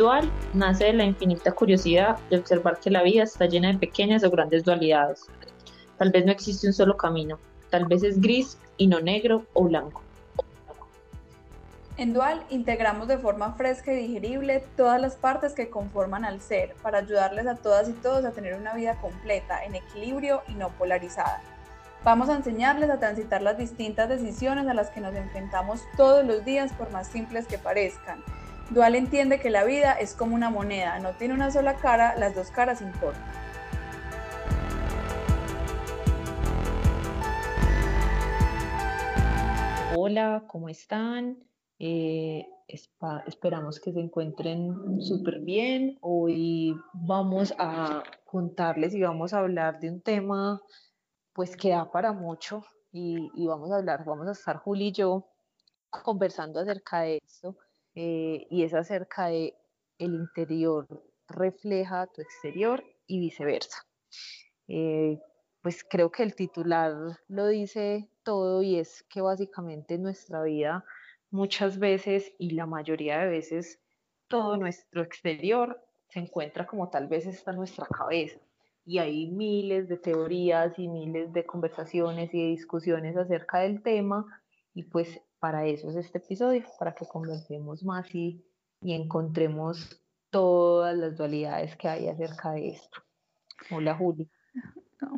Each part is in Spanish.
Dual nace de la infinita curiosidad de observar que la vida está llena de pequeñas o grandes dualidades. Tal vez no existe un solo camino, tal vez es gris y no negro o blanco. En Dual integramos de forma fresca y digerible todas las partes que conforman al ser para ayudarles a todas y todos a tener una vida completa, en equilibrio y no polarizada. Vamos a enseñarles a transitar las distintas decisiones a las que nos enfrentamos todos los días por más simples que parezcan. Dual entiende que la vida es como una moneda, no tiene una sola cara, las dos caras importan. Hola, ¿cómo están? Eh, esperamos que se encuentren súper bien. Hoy vamos a contarles y vamos a hablar de un tema pues que da para mucho y, vamos a hablar, vamos a estar Juli y yo conversando acerca de esto eh, y es acerca de el interior refleja tu exterior y viceversa. Eh, pues creo que el titular lo dice todo y es que básicamente en nuestra vida muchas veces y la mayoría de veces todo nuestro exterior se encuentra como tal vez está en nuestra cabeza. Y hay miles de teorías y miles de conversaciones y de discusiones acerca del tema. Y pues para eso es este episodio, para que conversemos más y, y encontremos todas las dualidades que hay acerca de esto. Hola Juli.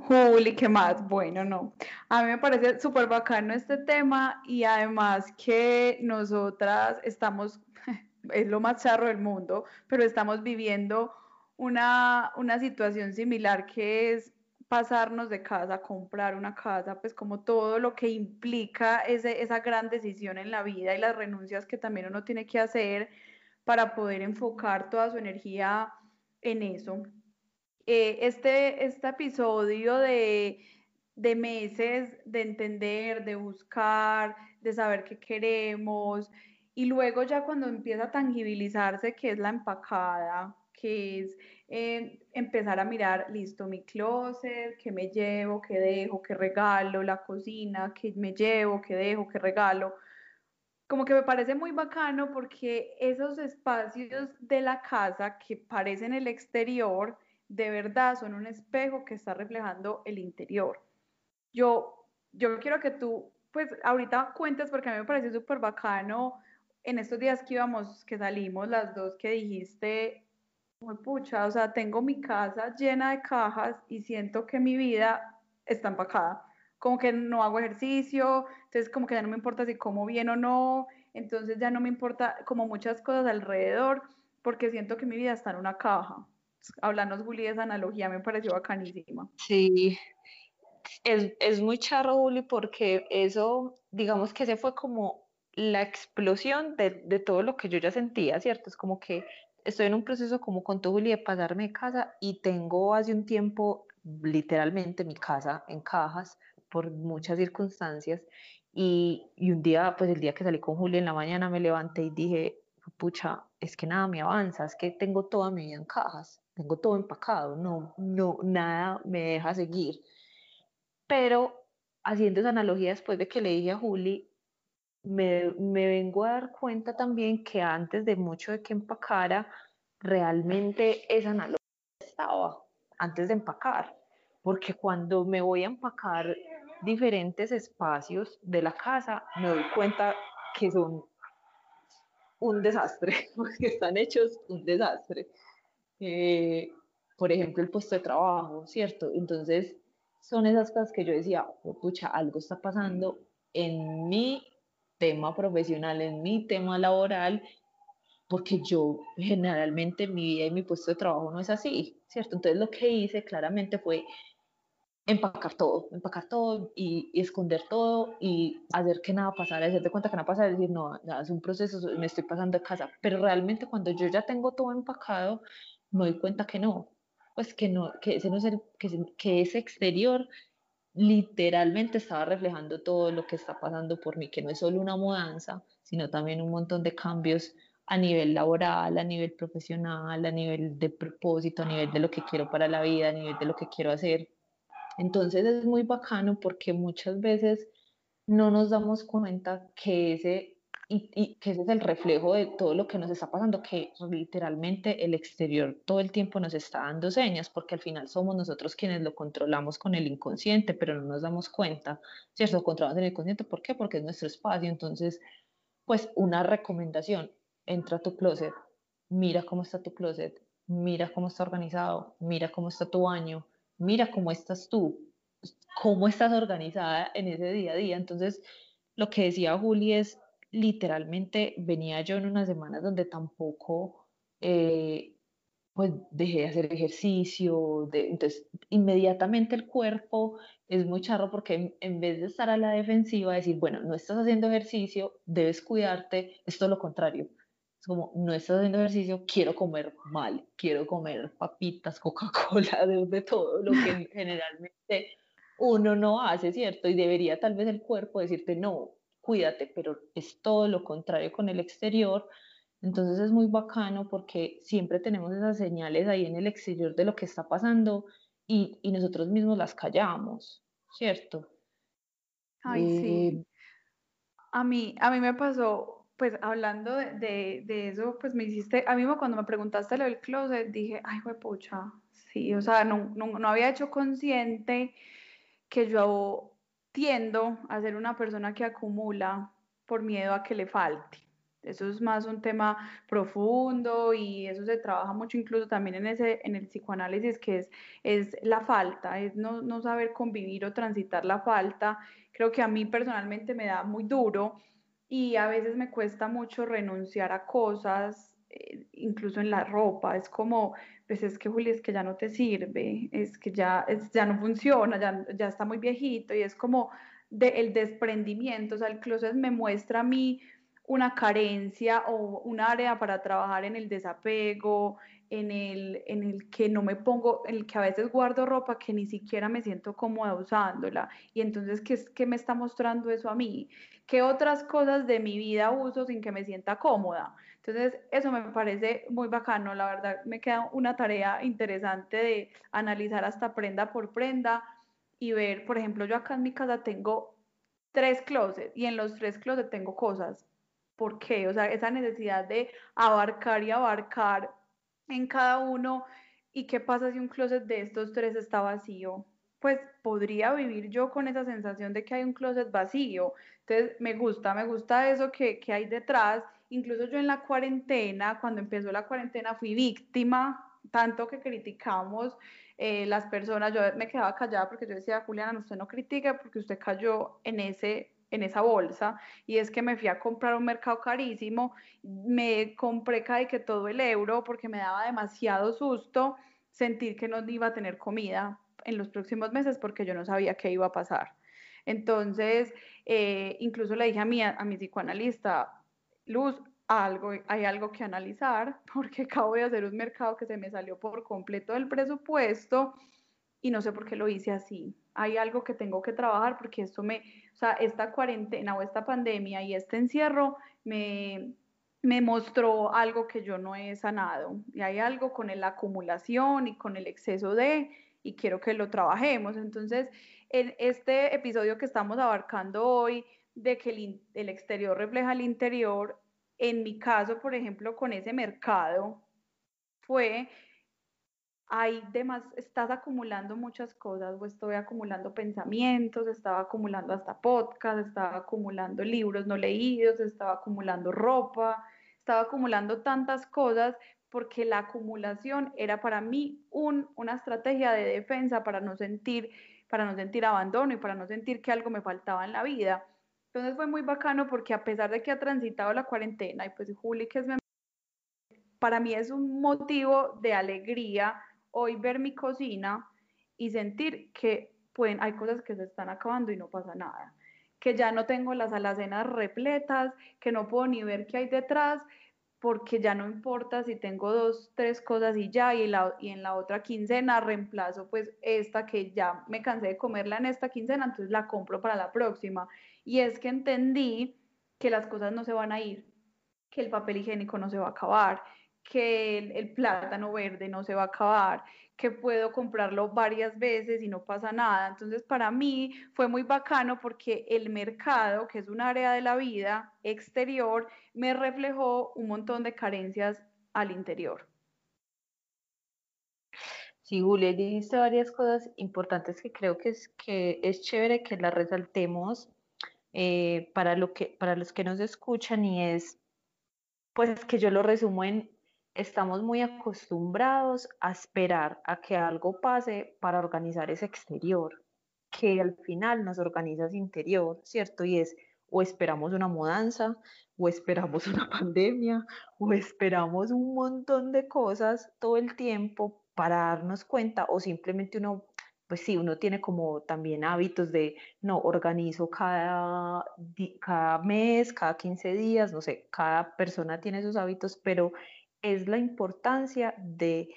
Juli, ¿qué más? Bueno, no. A mí me parece súper bacano este tema y además que nosotras estamos, es lo más charro del mundo, pero estamos viviendo una, una situación similar que es pasarnos de casa, comprar una casa, pues como todo lo que implica esa gran decisión en la vida y las renuncias que también uno tiene que hacer para poder enfocar toda su energía en eso. Eh, este, este episodio de, de meses de entender, de buscar, de saber qué queremos, y luego ya cuando empieza a tangibilizarse, que es la empacada, que es eh, empezar a mirar, listo, mi closet, qué me llevo, qué dejo, qué regalo, la cocina, qué me llevo, qué dejo, qué regalo. Como que me parece muy bacano porque esos espacios de la casa que parecen el exterior, de verdad son un espejo que está reflejando el interior. Yo, yo quiero que tú, pues ahorita cuentes porque a mí me parece súper bacano en estos días que íbamos, que salimos las dos, que dijiste, muy pucha, o sea, tengo mi casa llena de cajas y siento que mi vida está empacada. Como que no hago ejercicio, entonces como que ya no me importa si como bien o no, entonces ya no me importa como muchas cosas alrededor, porque siento que mi vida está en una caja hablarnos, Juli, esa analogía me pareció bacanísima. Sí, es, es muy charro, Juli, porque eso, digamos que ese fue como la explosión de, de, todo lo que yo ya sentía, ¿cierto? Es como que estoy en un proceso como con tu Juli, de pasarme de casa y tengo hace un tiempo literalmente mi casa en cajas por muchas circunstancias y, y un día, pues el día que salí con Juli en la mañana me levanté y dije, pucha, es que nada me avanza, es que tengo toda mi vida en cajas tengo todo empacado, no, no, nada me deja seguir. Pero haciendo esa analogía después de que le dije a Juli, me, me vengo a dar cuenta también que antes de mucho de que empacara, realmente esa analogía estaba antes de empacar, porque cuando me voy a empacar diferentes espacios de la casa, me doy cuenta que son un desastre, porque están hechos un desastre. Eh, por ejemplo, el puesto de trabajo, ¿cierto? Entonces, son esas cosas que yo decía, oh, pucha, algo está pasando en mi tema profesional, en mi tema laboral, porque yo generalmente mi vida y mi puesto de trabajo no es así, ¿cierto? Entonces lo que hice claramente fue empacar todo, empacar todo y, esconder todo y hacer que nada pasara, hacerte cuenta que nada pasara, decir, no, nada, es un proceso, me estoy pasando de casa, pero realmente cuando yo ya tengo todo empacado, me doy cuenta que no, pues que no, que ese no es el, que, que ese exterior literalmente estaba reflejando todo lo que está pasando por mí, que no es solo una mudanza, sino también un montón de cambios a nivel laboral, a nivel profesional, a nivel de propósito, a nivel de lo que quiero para la vida, a nivel de lo que quiero hacer. Entonces es muy bacano porque muchas veces no nos damos cuenta que ese y, que ese es el reflejo de todo lo que nos está pasando, que literalmente el exterior todo el tiempo nos está dando señas, porque al final somos nosotros quienes lo controlamos con el inconsciente, pero no nos damos cuenta, ¿cierto? Controlamos el inconsciente, ¿por qué? Porque es nuestro espacio, entonces, pues una recomendación, entra a tu closet, mira cómo está tu closet, mira cómo está organizado, mira cómo está tu baño, mira cómo estás tú, cómo estás organizada en ese día a día, entonces, lo que decía Juli es literalmente venía yo en unas semanas donde tampoco, eh, pues dejé de hacer ejercicio, de, entonces inmediatamente el cuerpo es muy charro porque en, vez de estar a la defensiva, decir, bueno, no estás haciendo ejercicio, debes cuidarte, es todo lo contrario. Es como, no estás haciendo ejercicio, quiero comer mal, quiero comer papitas, Coca-Cola, de, de todo lo que generalmente uno no hace, ¿cierto? Y debería tal vez el cuerpo decirte, no, cuídate, pero es todo lo contrario con el exterior. Entonces es muy bacano porque siempre tenemos esas señales ahí en el exterior de lo que está pasando y, y nosotros mismos las callamos, ¿cierto? Ay, sí. Eh, a mí, a mí me pasó, pues hablando de, de, eso, pues me hiciste, a mí cuando me preguntaste lo del closet, dije, ay, pucha, sí, o sea, no, no, no había hecho consciente que yo tiendo a ser una persona que acumula por miedo a que le falte. Eso es más un tema profundo y eso se trabaja mucho incluso también en, ese, en el psicoanálisis, que es, es la falta, es no, no saber convivir o transitar la falta. Creo que a mí personalmente me da muy duro y a veces me cuesta mucho renunciar a cosas, eh, incluso en la ropa. Es como, pues es que Juli, es que ya no te sirve, es que ya, ya no funciona, ya, ya está muy viejito y es como el desprendimiento, o sea, el closet me muestra a mí una carencia o un área para trabajar en el desapego, en el, en el que no me pongo, en el que a veces guardo ropa que ni siquiera me siento cómoda usándola. Y entonces, ¿qué, qué me está mostrando eso a mí? ¿Qué otras cosas de mi vida uso sin que me sienta cómoda? Entonces, eso me parece muy bacano, la verdad, me queda una tarea interesante de analizar hasta prenda por prenda y ver, por ejemplo, yo acá en mi casa tengo tres closets y en los tres closets tengo cosas. ¿Por qué? O sea, esa necesidad de abarcar y abarcar en cada uno. ¿Y qué pasa si un closet de estos tres está vacío? Pues podría vivir yo con esa sensación de que hay un closet vacío. Entonces, me gusta, me gusta eso que, que hay detrás Incluso yo en la cuarentena, cuando empezó la cuarentena, fui víctima, tanto que criticamos eh, las personas, yo me quedaba callada porque yo decía, Juliana, usted no critica porque usted cayó en, ese, en esa bolsa y es que me fui a comprar un mercado carísimo, me compré casi que todo el euro porque me daba demasiado susto sentir que no iba a tener comida en los próximos meses porque yo no sabía qué iba a pasar. Entonces, eh, incluso le dije a mi, a mi psicoanalista, Luz, algo, hay algo que analizar porque acabo de hacer un mercado que se me salió por completo del presupuesto y no sé por qué lo hice así. Hay algo que tengo que trabajar porque esto me, o sea, esta cuarentena o esta pandemia y este encierro me, me mostró algo que yo no he sanado. Y hay algo con la acumulación y con el exceso de, y quiero que lo trabajemos. Entonces, en este episodio que estamos abarcando hoy, de que el, exterior refleja el interior, en mi caso, por ejemplo, con ese mercado, fue, hay demás, estás acumulando muchas cosas, o estoy acumulando pensamientos, estaba acumulando hasta podcast, estaba acumulando libros no leídos, estaba acumulando ropa, estaba acumulando tantas cosas porque la acumulación era para mí un, una estrategia de defensa para no sentir para no sentir abandono y para no sentir que algo me faltaba en la vida. Entonces fue muy bacano porque a pesar de que ha transitado la cuarentena y pues Juli que es mi para mí es un motivo de alegría hoy ver mi cocina y sentir que pueden, hay cosas que se están acabando y no pasa nada, que ya no tengo las alacenas repletas, que no puedo ni ver qué hay detrás, porque ya no importa si tengo dos, tres cosas y ya, y, la, y en la otra quincena reemplazo pues esta que ya me cansé de comerla en esta quincena, entonces la compro para la próxima. Y es que entendí que las cosas no se van a ir, que el papel higiénico no se va a acabar, que el, plátano verde no se va a acabar, que puedo comprarlo varias veces y no pasa nada. Entonces, para mí fue muy bacano porque el mercado, que es un área de la vida exterior, me reflejó un montón de carencias al interior. Sí, Julia, dijiste varias cosas importantes que creo que es, que es chévere que las resaltemos eh, para, lo que, para los que nos escuchan y es, pues que yo lo resumo en estamos muy acostumbrados a esperar a que algo pase para organizar ese exterior, que al final nos organiza ese interior, ¿cierto? Y es o esperamos una mudanza, o esperamos una pandemia, o esperamos un montón de cosas todo el tiempo para darnos cuenta, o simplemente uno, pues sí, uno tiene como también hábitos de, no, organizo cada, cada mes, cada 15 días, no sé, cada persona tiene sus hábitos, pero es la importancia de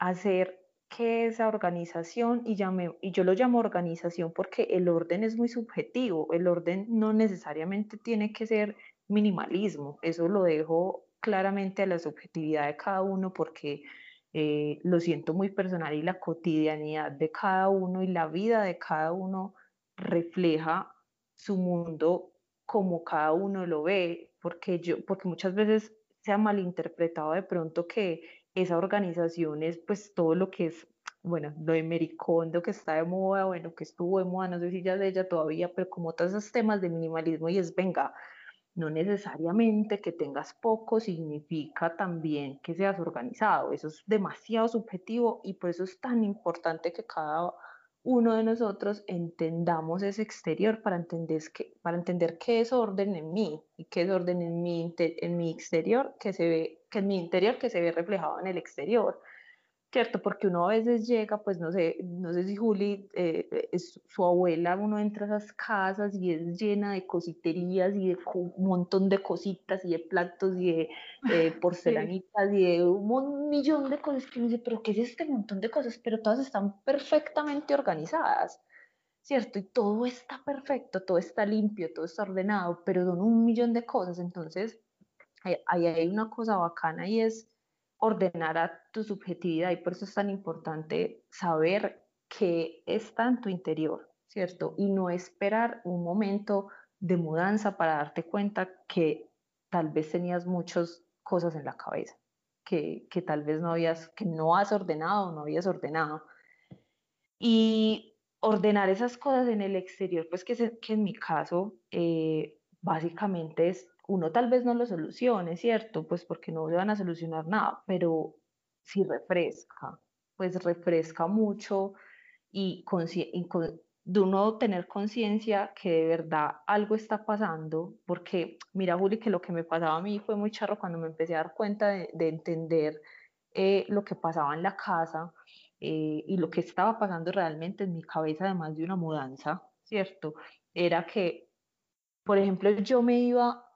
hacer que esa organización, y, y yo lo llamo organización porque el orden es muy subjetivo, el orden no necesariamente tiene que ser minimalismo, eso lo dejo claramente a la subjetividad de cada uno porque eh, lo siento muy personal y la cotidianidad de cada uno y la vida de cada uno refleja su mundo como cada uno lo ve, porque yo, porque muchas veces se ha malinterpretado de pronto que esa organización es pues todo lo que es, bueno, lo de Mericondo que está de moda, bueno, que estuvo de moda, no sé si ya de ella todavía, pero como todos esos temas de minimalismo y es, venga, no necesariamente que tengas poco significa también que seas organizado, eso es demasiado subjetivo y por eso es tan importante que cada uno de nosotros entendamos ese exterior para entender, que, para entender qué es orden en mí y qué es orden en mi, en mi exterior que se ve, que en mi interior que se ve reflejado en el exterior. ¿Cierto? Porque uno a veces llega, pues no sé, no sé si Juli, eh, es su abuela, uno entra a esas casas y es llena de cositerías y de un montón de cositas y de platos y de eh, porcelanitas y de un millón de cosas que uno dice, pero ¿qué es este montón de cosas? Pero todas están perfectamente organizadas. ¿Cierto? Y todo está perfecto, todo está limpio, todo está ordenado, pero son un millón de cosas. Entonces, ahí hay una cosa bacana y es ordenar a tu subjetividad y por eso es tan importante saber qué está en tu interior, ¿cierto? Y no esperar un momento de mudanza para darte cuenta que tal vez tenías muchas cosas en la cabeza, que, que tal vez no habías, que no has ordenado, no habías ordenado. Y ordenar esas cosas en el exterior, pues que, que en mi caso eh, básicamente es uno tal vez no lo solucione, ¿cierto? Pues porque no le van a solucionar nada, pero si refresca, pues refresca mucho y, de uno tener conciencia que de verdad algo está pasando, porque mira, Juli, que lo que me pasaba a mí fue muy charro cuando me empecé a dar cuenta de, entender eh, lo que pasaba en la casa eh, y lo que estaba pasando realmente en mi cabeza, además de una mudanza, ¿cierto? Era que, por ejemplo, yo me iba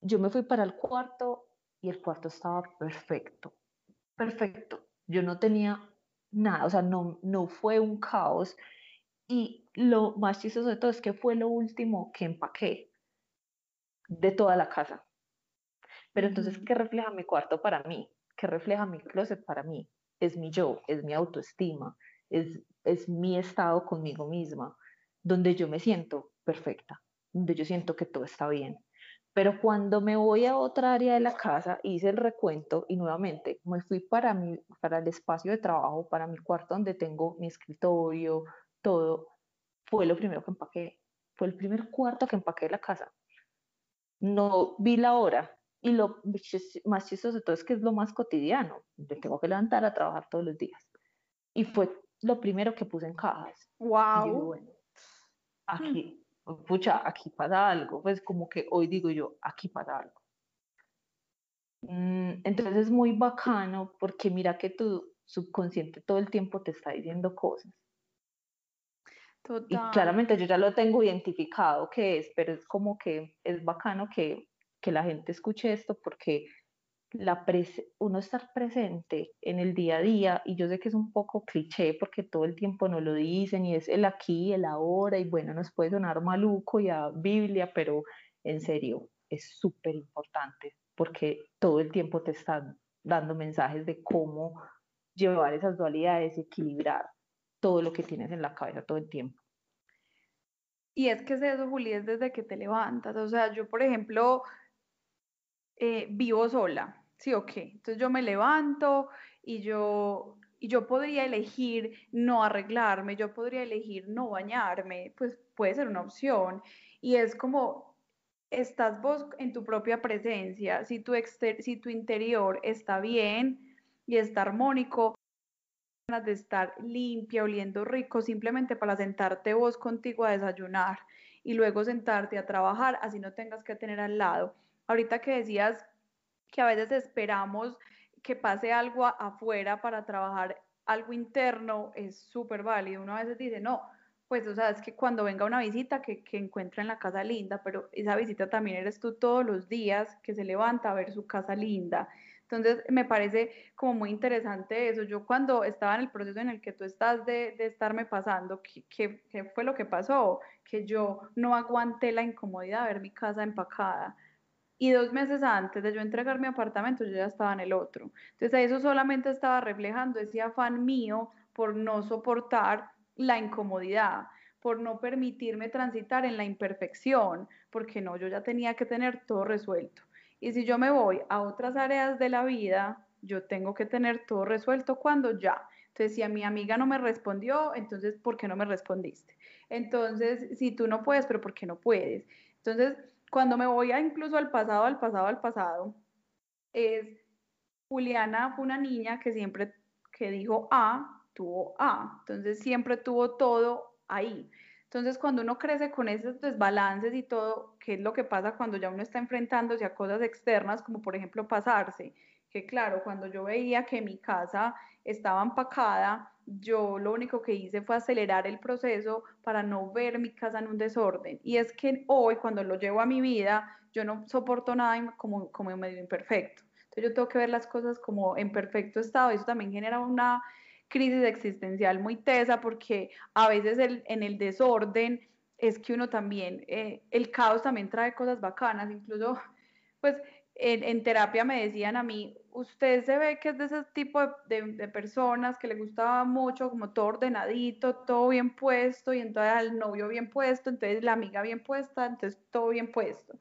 yo me fui para el cuarto y el cuarto estaba perfecto, perfecto. Yo no tenía nada, o sea, no, no fue un caos. Y lo más chistoso de todo es que fue lo último que empaqué de toda la casa. Pero entonces, ¿qué refleja mi cuarto para mí? ¿Qué refleja mi closet para mí? Es mi yo, es mi autoestima, es, es mi estado conmigo misma, donde yo me siento perfecta, donde yo siento que todo está bien, pero cuando me voy a otra área de la casa, hice el recuento y nuevamente me fui para, mi, para el espacio de trabajo, para mi cuarto donde tengo mi escritorio, todo. Fue lo primero que empaqué. Fue el primer cuarto que empaqué de la casa. No vi la hora. Y lo más chistoso de todo es que es lo más cotidiano. Me tengo que levantar a trabajar todos los días. Y fue lo primero que puse en cajas. ¡Wow! bueno, aquí, pucha, aquí pasa algo, pues como que hoy digo yo, aquí pasa algo. Mm, entonces es muy bacano porque mira que tu subconsciente todo el tiempo te está diciendo cosas. Y claramente yo ya lo tengo identificado qué es, pero es como que es bacano que, que la gente escuche esto porque la uno estar presente en el día a día, y yo sé que es un poco cliché porque todo el tiempo nos lo dicen y es el aquí, el ahora, y bueno, nos puede sonar maluco y a Biblia, pero en serio, es súper importante porque todo el tiempo te están dando mensajes de cómo llevar esas dualidades, equilibrar todo lo que tienes en la cabeza todo el tiempo. Y es que es eso, Juli, es desde que te levantas. O sea, yo, por ejemplo, eh, vivo sola, ¿sí o qué? Entonces yo me levanto y yo, y yo podría elegir no arreglarme, yo podría elegir no bañarme, pues puede ser una opción. Y es como, estás vos en tu propia presencia, si tu, si tu interior está bien y está armónico, de estar limpia, oliendo rico, simplemente para sentarte vos contigo a desayunar y luego sentarte a trabajar, así no tengas que tener al lado. Ahorita que decías que a veces esperamos que pase algo afuera para trabajar algo interno, es súper válido. Uno a veces dice, no, pues o sea, es que cuando venga una visita que, que encuentra en la casa linda, pero esa visita también eres tú todos los días que se levanta a ver su casa linda entonces, me parece como muy interesante eso. Yo cuando estaba en el proceso en el que tú estás de, de estarme pasando, ¿qué, ¿qué, fue lo que pasó? Que yo no aguanté la incomodidad de ver mi casa empacada. Y dos meses antes de yo entregar mi apartamento, yo ya estaba en el otro. Entonces, eso solamente estaba reflejando ese afán mío por no soportar la incomodidad, por no permitirme transitar en la imperfección, porque no, yo ya tenía que tener todo resuelto. Y si yo me voy a otras áreas de la vida, yo tengo que tener todo resuelto cuando ya. Entonces, si a mi amiga no me respondió, entonces, ¿por qué no me respondiste? Entonces, si tú no puedes, pero ¿por qué no puedes? Entonces, cuando me voy a incluso al pasado, al pasado, al pasado, es Juliana fue una niña que siempre que dijo A, tuvo A. Entonces, siempre tuvo todo ahí. Entonces, cuando uno crece con esos desbalances y todo, ¿qué es lo que pasa cuando ya uno está enfrentándose a cosas externas, como por ejemplo pasarse? Que claro, cuando yo veía que mi casa estaba empacada, yo lo único que hice fue acelerar el proceso para no ver mi casa en un desorden. Y es que hoy, cuando lo llevo a mi vida, yo no soporto nada como, como medio imperfecto. Entonces yo tengo que ver las cosas como en perfecto estado. Eso también genera una crisis existencial muy tesa porque a veces en el desorden es que uno también, eh, el caos también trae cosas bacanas, incluso pues en, terapia me decían a mí, usted se ve que es de ese tipo de, personas que le gustaba mucho, como todo ordenadito, todo bien puesto, y entonces al novio bien puesto, entonces la amiga bien puesta, entonces todo bien puesto.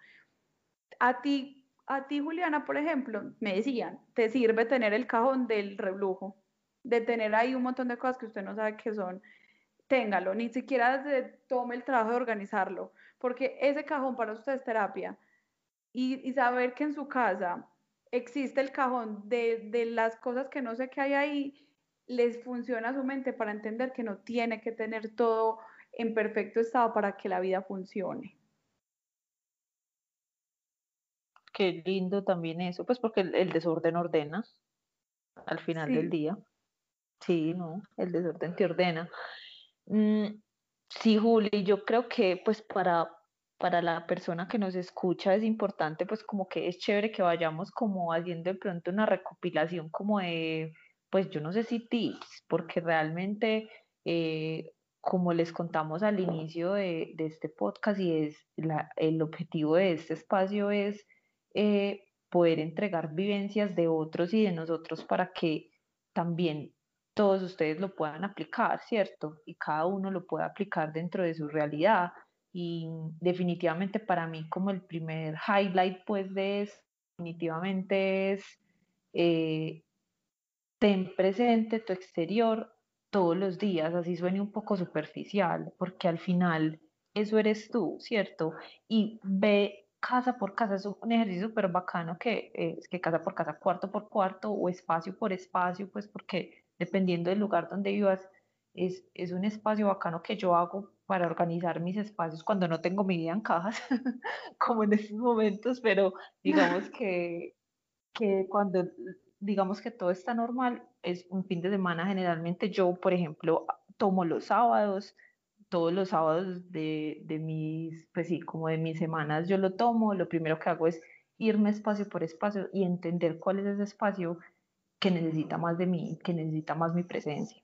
A ti, a ti Juliana, por ejemplo, me decían, te sirve tener el cajón del reblujo de tener ahí un montón de cosas que usted no sabe qué son, téngalo, ni siquiera tome el trabajo de organizarlo, porque ese cajón para usted es terapia. Y, saber que en su casa existe el cajón de, de, las cosas que no sé qué hay ahí, les funciona a su mente para entender que no tiene que tener todo en perfecto estado para que la vida funcione. Qué lindo también eso, pues porque el, desorden ordena al final del día. Sí, no, el desorden te ordena. Mm, sí, Juli, yo creo que pues para, para la persona que nos escucha es importante pues como que es chévere que vayamos como haciendo de pronto una recopilación como de, pues yo no sé si tips, porque realmente eh, como les contamos al inicio de, este podcast y es el objetivo de este espacio es eh, poder entregar vivencias de otros y de nosotros para que también todos ustedes lo puedan aplicar, ¿cierto? Y cada uno lo pueda aplicar dentro de su realidad. Y definitivamente para mí como el primer highlight pues de eso, definitivamente es eh, ten presente tu exterior todos los días, así suene un poco superficial, porque al final eso eres tú, ¿cierto? Y ve casa por casa, es un ejercicio súper bacano que es que casa por casa, cuarto por cuarto o espacio por espacio, pues porque dependiendo del lugar donde vivas, es, es un espacio bacano que yo hago para organizar mis espacios cuando no tengo mi vida en cajas, como en estos momentos, pero digamos que, que cuando digamos que todo está normal, es un fin de semana generalmente yo, por ejemplo, tomo los sábados, todos los sábados de, de mis, pues sí, como de mis semanas yo lo tomo, lo primero que hago es irme espacio por espacio y entender cuál es ese espacio que necesita más de mí, que necesita más mi presencia.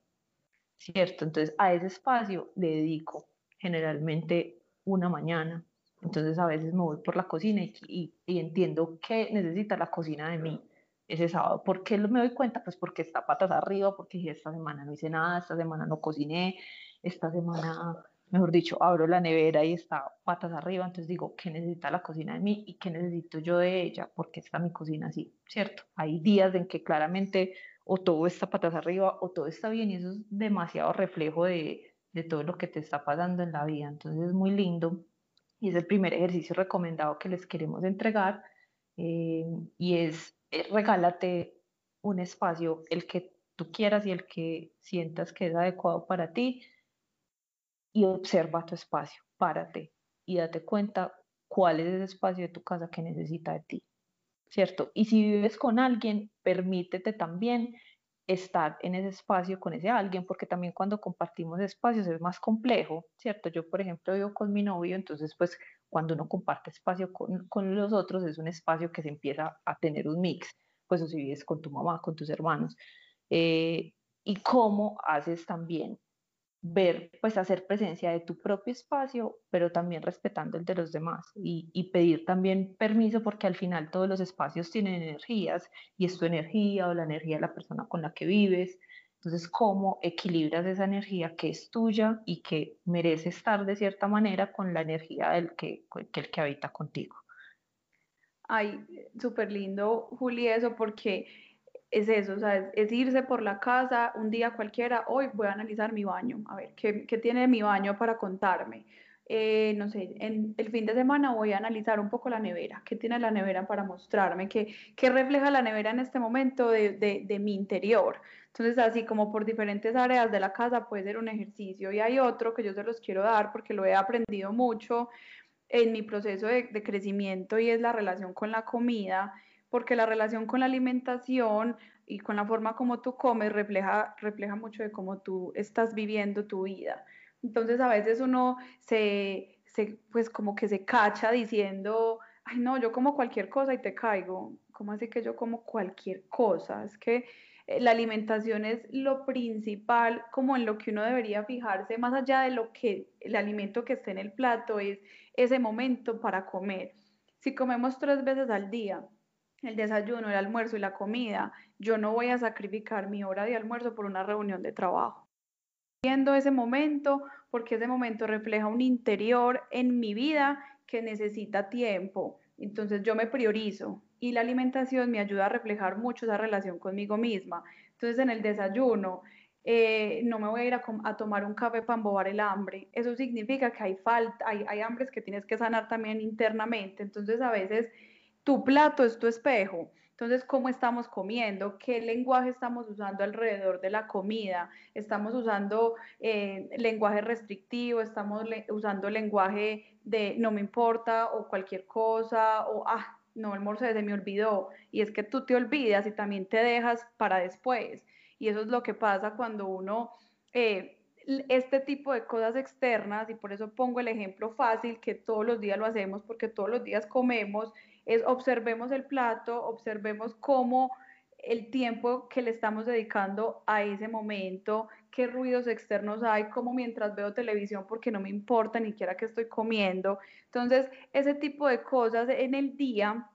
¿Cierto? Entonces a ese espacio le dedico generalmente una mañana. Entonces a veces me voy por la cocina y, y, entiendo qué necesita la cocina de mí. ese sábado. ¿Por qué me doy cuenta? Pues porque está patas arriba, porque esta semana no hice nada, esta semana no cociné, esta semana, mejor dicho, abro la nevera y está patas arriba, entonces digo, ¿qué necesita la cocina de mí y qué necesito yo de ella? Porque está mi cocina así, ¿cierto? Hay días en que claramente o todo está patas arriba o todo está bien y eso es demasiado reflejo de, de todo lo que te está pasando en la vida. Entonces es muy lindo y es el primer ejercicio recomendado que les queremos entregar eh, y es eh, regálate un espacio, el que tú quieras y el que sientas que es adecuado para ti y observa tu espacio, párate y date cuenta cuál es ese espacio de tu casa que necesita de ti, ¿cierto? Y si vives con alguien, permítete también estar en ese espacio con ese alguien, porque también cuando compartimos espacios es más complejo, ¿cierto? Yo, por ejemplo, vivo con mi novio, entonces, pues, cuando uno comparte espacio con, con los otros, es un espacio que se empieza a tener un mix, pues, o si vives con tu mamá, con tus hermanos, eh, y cómo haces también ver, pues hacer presencia de tu propio espacio, pero también respetando el de los demás y, pedir también permiso porque al final todos los espacios tienen energías y es tu energía o la energía de la persona con la que vives. Entonces, ¿cómo equilibras esa energía que es tuya y que merece estar de cierta manera con la energía del que, el que habita contigo? Ay, súper lindo, Juli, eso porque es eso, o sea, es, irse por la casa un día cualquiera, hoy voy a analizar mi baño, a ver, ¿qué, qué tiene mi baño para contarme? Eh, no sé, en el fin de semana voy a analizar un poco la nevera, qué tiene la nevera para mostrarme, qué, qué refleja la nevera en este momento de, de, mi interior. Entonces, así como por diferentes áreas de la casa puede ser un ejercicio y hay otro que yo se los quiero dar porque lo he aprendido mucho en mi proceso de crecimiento y es la relación con la comida porque la relación con la alimentación y con la forma como tú comes refleja, refleja mucho de cómo tú estás viviendo tu vida. Entonces a veces uno se, se, pues como que se cacha diciendo, ay no, yo como cualquier cosa y te caigo. ¿Cómo así que yo como cualquier cosa? Es que eh, la alimentación es lo principal, como en lo que uno debería fijarse, más allá de lo que el alimento que esté en el plato es ese momento para comer. Si comemos tres veces al día, el desayuno, el almuerzo y la comida, yo no voy a sacrificar mi hora de almuerzo por una reunión de trabajo. Viendo ese momento, porque ese momento refleja un interior en mi vida que necesita tiempo. Entonces yo me priorizo y la alimentación me ayuda a reflejar mucho esa relación conmigo misma. Entonces en el desayuno eh, no me voy a ir a, tomar un café para embobar el hambre. Eso significa que hay falta, hay, hay hambres que tienes que sanar también internamente. Entonces a veces tu plato es tu espejo. Entonces, ¿cómo estamos comiendo? ¿Qué lenguaje estamos usando alrededor de la comida? ¿Estamos usando eh, lenguaje restrictivo? ¿Estamos usando lenguaje de no me importa o cualquier cosa? O, ah, no, almorcé, se me olvidó. Y es que tú te olvidas y también te dejas para después. Y eso es lo que pasa cuando uno... Eh, este tipo de cosas externas, y por eso pongo el ejemplo fácil, que todos los días lo hacemos porque todos los días comemos es observemos el plato, observemos cómo el tiempo que le estamos dedicando a ese momento, qué ruidos externos hay, como mientras veo televisión porque no me importa ni siquiera que estoy comiendo. Entonces, ese tipo de cosas en el día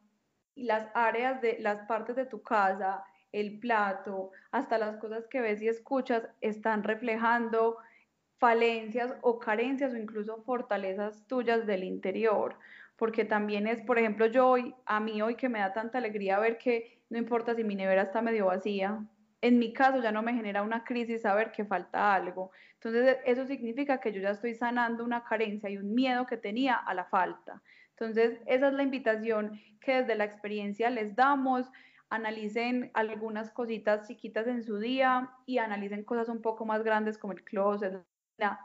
y las áreas de las partes de tu casa, el plato, hasta las cosas que ves y escuchas están reflejando falencias o carencias o incluso fortalezas tuyas del interior porque también es, por ejemplo, yo hoy, a mí hoy que me da tanta alegría ver que no importa si mi nevera está medio vacía, en mi caso ya no me genera una crisis saber que falta algo. Entonces, eso significa que yo ya estoy sanando una carencia y un miedo que tenía a la falta. Entonces, esa es la invitación que desde la experiencia les damos. Analicen algunas cositas chiquitas en su día y analicen cosas un poco más grandes como el closet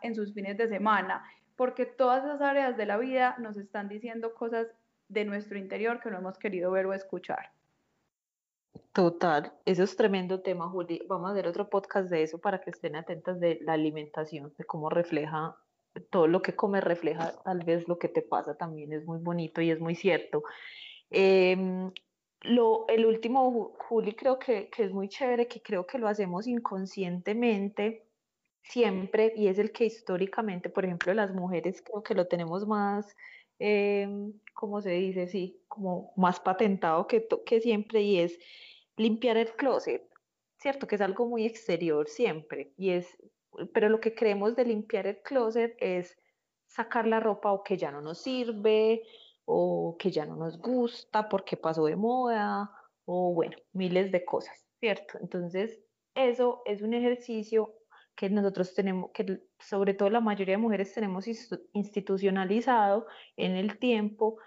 en sus fines de semana porque todas esas áreas de la vida nos están diciendo cosas de nuestro interior que no hemos querido ver o escuchar. Total, eso es tremendo tema, Juli. Vamos a hacer otro podcast de eso para que estén atentas de la alimentación, de cómo refleja todo lo que comes, refleja tal vez lo que te pasa también, es muy bonito y es muy cierto. Em, lo, el último, Juli, creo que, que es muy chévere, que creo que lo hacemos inconscientemente siempre y es el que históricamente, por ejemplo, las mujeres creo que lo tenemos más, eh, ¿cómo se dice? Sí, como más patentado que, que siempre y es limpiar el closet, ¿cierto? Que es algo muy exterior siempre, y es, pero lo que creemos de limpiar el closet es sacar la ropa o que ya no nos sirve, o que ya no nos gusta porque pasó de moda, o bueno, miles de cosas, ¿cierto? Entonces, eso es un ejercicio que nosotros tenemos, que sobre todo la mayoría de mujeres tenemos institucionalizado en el tiempo,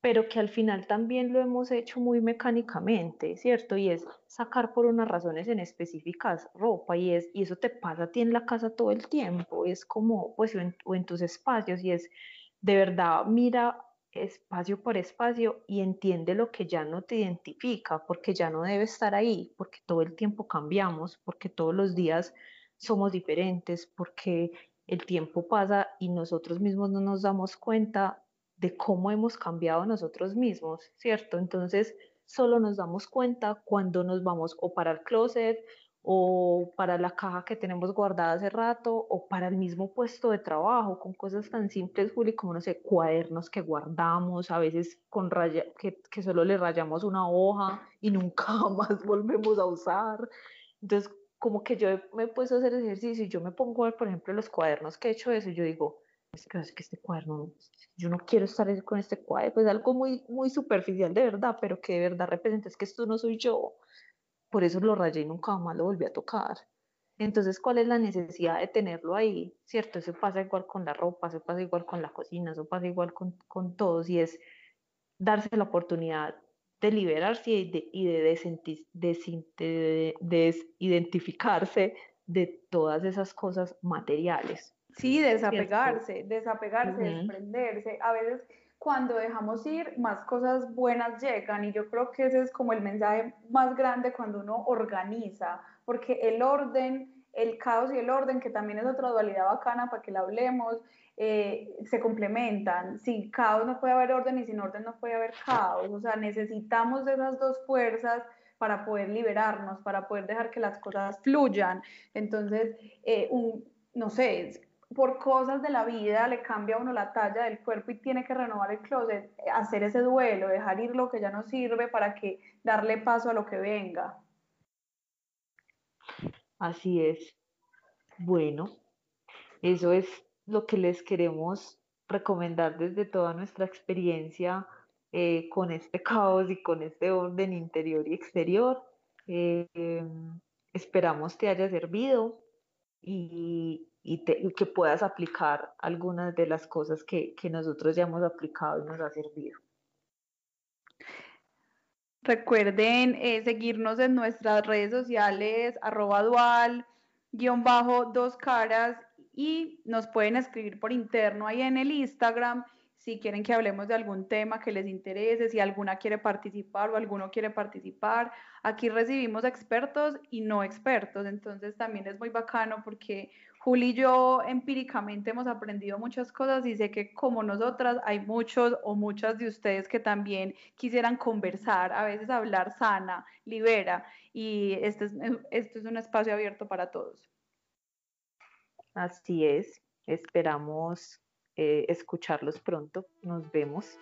pero que al final también lo hemos hecho muy mecánicamente, ¿cierto? Y es sacar por unas razones en específicas ropa y, es, y eso te pasa a ti en la casa todo el tiempo, es como, pues, o en tus espacios y es, de verdad, mira espacio por espacio y entiende lo que ya no te identifica, porque ya no debe estar ahí, porque todo el tiempo cambiamos, porque todos los días somos diferentes, porque el tiempo pasa y nosotros mismos no nos damos cuenta de cómo hemos cambiado nosotros mismos, ¿cierto? Entonces, solo nos damos cuenta cuando nos vamos o para el closet o para la caja que tenemos guardada hace rato, o para el mismo puesto de trabajo, con cosas tan simples, Juli, como, no sé, cuadernos que guardamos, a veces con raya, que, que solo le rayamos una hoja y nunca más volvemos a usar. Entonces, como que yo me he puesto a hacer ejercicio y yo me pongo a ver, por ejemplo, los cuadernos que he hecho eso, y yo digo, es que, es que este cuaderno, yo no quiero estar con este cuaderno, pues algo muy, muy superficial de verdad, pero que de verdad representa, es que esto no soy yo por eso lo rayé y nunca más lo volví a tocar. Entonces, ¿cuál es la necesidad de tenerlo ahí? ¿Cierto? Eso pasa igual con la ropa, eso pasa igual con la cocina, eso pasa igual con, con todos y es darse la oportunidad de liberarse y de, y de desidentificarse de todas esas cosas materiales. Sí, desapegarse, desapegarse, desprenderse. A veces cuando dejamos ir, más cosas buenas llegan y yo creo que ese es como el mensaje más grande cuando uno organiza, porque el orden, el caos y el orden, que también es otra dualidad bacana para que la hablemos, eh, se complementan. Sin caos no puede haber orden y sin orden no puede haber caos. O sea, necesitamos de esas dos fuerzas para poder liberarnos, para poder dejar que las cosas fluyan. Entonces, eh, no sé, por cosas de la vida le cambia a uno la talla del cuerpo y tiene que renovar el closet, hacer ese duelo, dejar ir lo que ya no sirve para que darle paso a lo que venga. Así es. Bueno, eso es lo que les queremos recomendar desde toda nuestra experiencia eh, con este caos y con este orden interior y exterior. Eh, em, esperamos te haya servido y, y, que puedas aplicar algunas de las cosas que, que nosotros ya hemos aplicado y nos ha servido. Recuerden eh, seguirnos en nuestras redes sociales, arroba dual, guion bajo, dos caras, y nos pueden escribir por interno ahí en el Instagram si quieren que hablemos de algún tema que les interese, si alguna quiere participar o alguno quiere participar. Aquí recibimos expertos y no expertos, entonces también es muy bacano porque Juli y yo empíricamente hemos aprendido muchas cosas y sé que como nosotras hay muchos o muchas de ustedes que también quisieran conversar, a veces hablar sana, libera y este es, este es un espacio abierto para todos. Así es, esperamos eh, escucharlos pronto, nos vemos.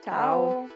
Chao.